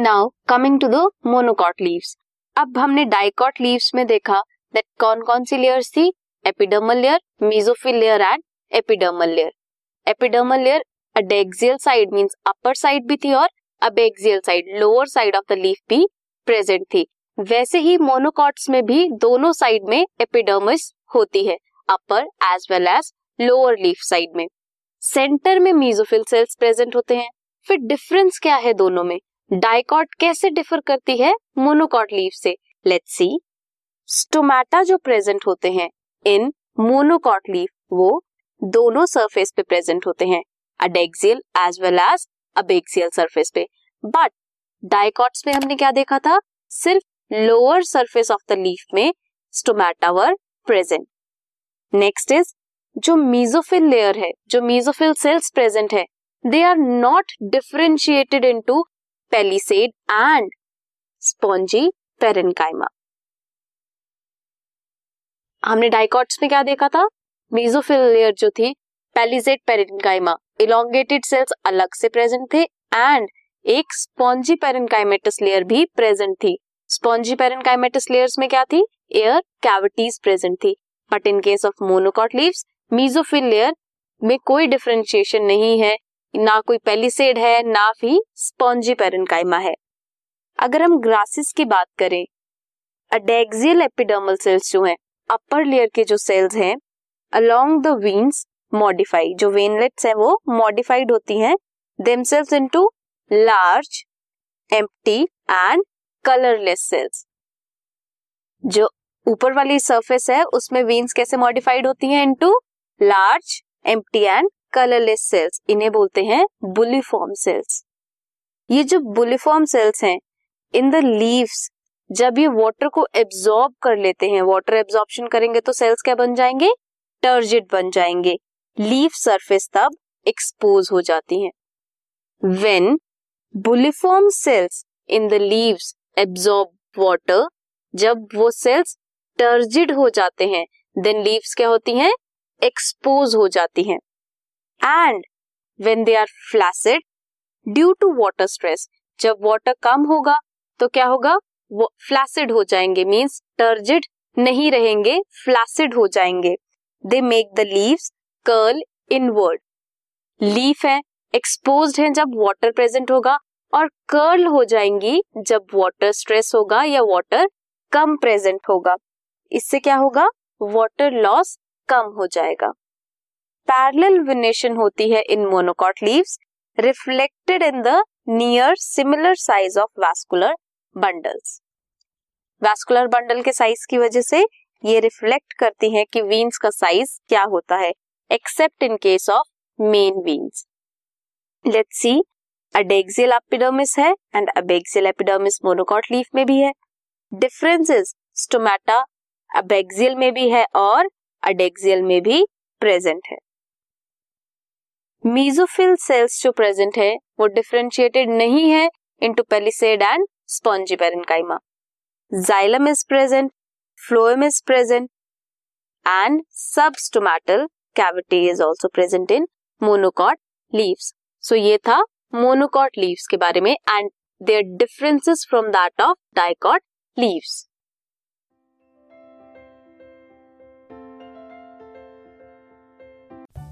Now coming to the monocot leaves अब हमने dicot leaves में देखा दैट कौन कौन सी लेयर्स थी? Epidermal layer mesophyll layer and epidermal layer epidermal layer adaxial side means upper side भी थी और abaxial side lower side of the leaf भी प्रेजेंट थी. वैसे ही मोनोकॉट्स में भी दोनों साइड में एपिडर्मिस होती है upper as well as lower leaf side में. सेंटर में मीजोफिल सेल्स प्रेजेंट होते हैं. फिर डिफरेंस क्या है दोनों में? डाइकॉट कैसे डिफर करती है मोनोकॉट लीफ से? लेट्स सी स्टोमेटा जो प्रेजेंट होते हैं, इन मोनोकॉट लीफ, वो दोनों सरफेस पे प्रेजेंट होते हैं adaxial as well as abaxial surface पे। बट डाइकॉट्स में हमने क्या देखा था? सिर्फ़ lower surface of the leaf में stomata were present next is जो मीजोफिल लेयर है, जो मीजोफिल सेल्स प्रेजेंट है they are not differentiated into palisade and spongy parenchyma हमने डाइकॉट्स में क्या देखा था? मीजोफिल लेयर जो थी पेलिसेड पेरेनकाइमा इलोंगेटेड सेल्स अलग से प्रेजेंट थे एंड एक स्पॉन्जी पेरेनकाइमेटस लेयर भी प्रेजेंट थी। स्पॉन्जी पेरेनकाइमेटस लेयर्स में क्या थी? एयर कैविटीज प्रेजेंट थी। But in case of monocot leaves mesophyll layer में कोई डिफरेंशिएशन नहीं है। ना कोई पेलिसेड है, ना ही स्पॉन्जी पेरेनकाइमा है। अगर हम ग्रासिस की बात करें, अडेक्सियल एपिडर्मल सेल्स जो हैं अपर लेयर के जो सेल्स हैं अलोंग द वीन्स मॉडिफाई जो वेनलेट्स हैं वो मॉडिफाइड होती हैं themselves into large empty and colourless cells जो ऊपर वाली सरफेस है, उसमें वेन्स कैसे मॉडिफाइड होती हैं into large empty and colourless cells इन्हें बोलते हैं बुलिफॉर्म सेल्स ये जो बुलिफॉर्म सेल्स हैं इन द लीव्स जब ये वाटर को एब्जॉर्ब कर लेते हैं वाटर एब्जॉर्प्शन करेंगे तो सेल्स क्या बन जाएँगे? टर्जिट बन जाएँगे. लीफ सरफेस तब एक्सपोज हो जाती हैं. When bulliform cells in the leaves absorb water जब वो सेल्स टर्जिड हो जाते हैं देन लीव्स क्या होती हैं? एक्सपोज हो जाती हैं. And when they are flaccid due to water stress जब वाटर कम होगा तो क्या होगा? वो फ्लैसिड हो जाएँगे मीन्स टर्जिड नहीं रहेंगे फ्लैसिड हो जाएँगे। They make the leaves curl inward leaf है एक्सपोज है जब वाटर प्रेजेंट होगा, और कर्ल हो जाएँगी जब वाटर स्ट्रेस होगा या वाटर कम प्रेजेंट होगा। इससे क्या होगा? वाटर लॉस कम हो जाएगा। पैरेलल विनेशन होती है in monocot leaves reflected in the near similar size of vascular bundles vascular bundle के साइज़ की वजह से ये रिफ्लेक्ट करती हैं कि वीन्स का साइज़ क्या होता है except in case of main veins let's see adaxial epidermis है and abaxial epidermis monocot leaf में भी है. डिफरेंसेस स्टोमेटा अबेक्सियल में भी है और अडेक्सियल में भी प्रेजेंट है. मीजोफिल सेल्स जो प्रेजेंट है, वो डिफरेंशिएटेड नहीं है into palisade and spongy xylem is present phloem is present and substomatal cavity is also present in monocot leaves so ये था मोनोकॉट लीव्स के बारे में and their differences from that of dicot leaves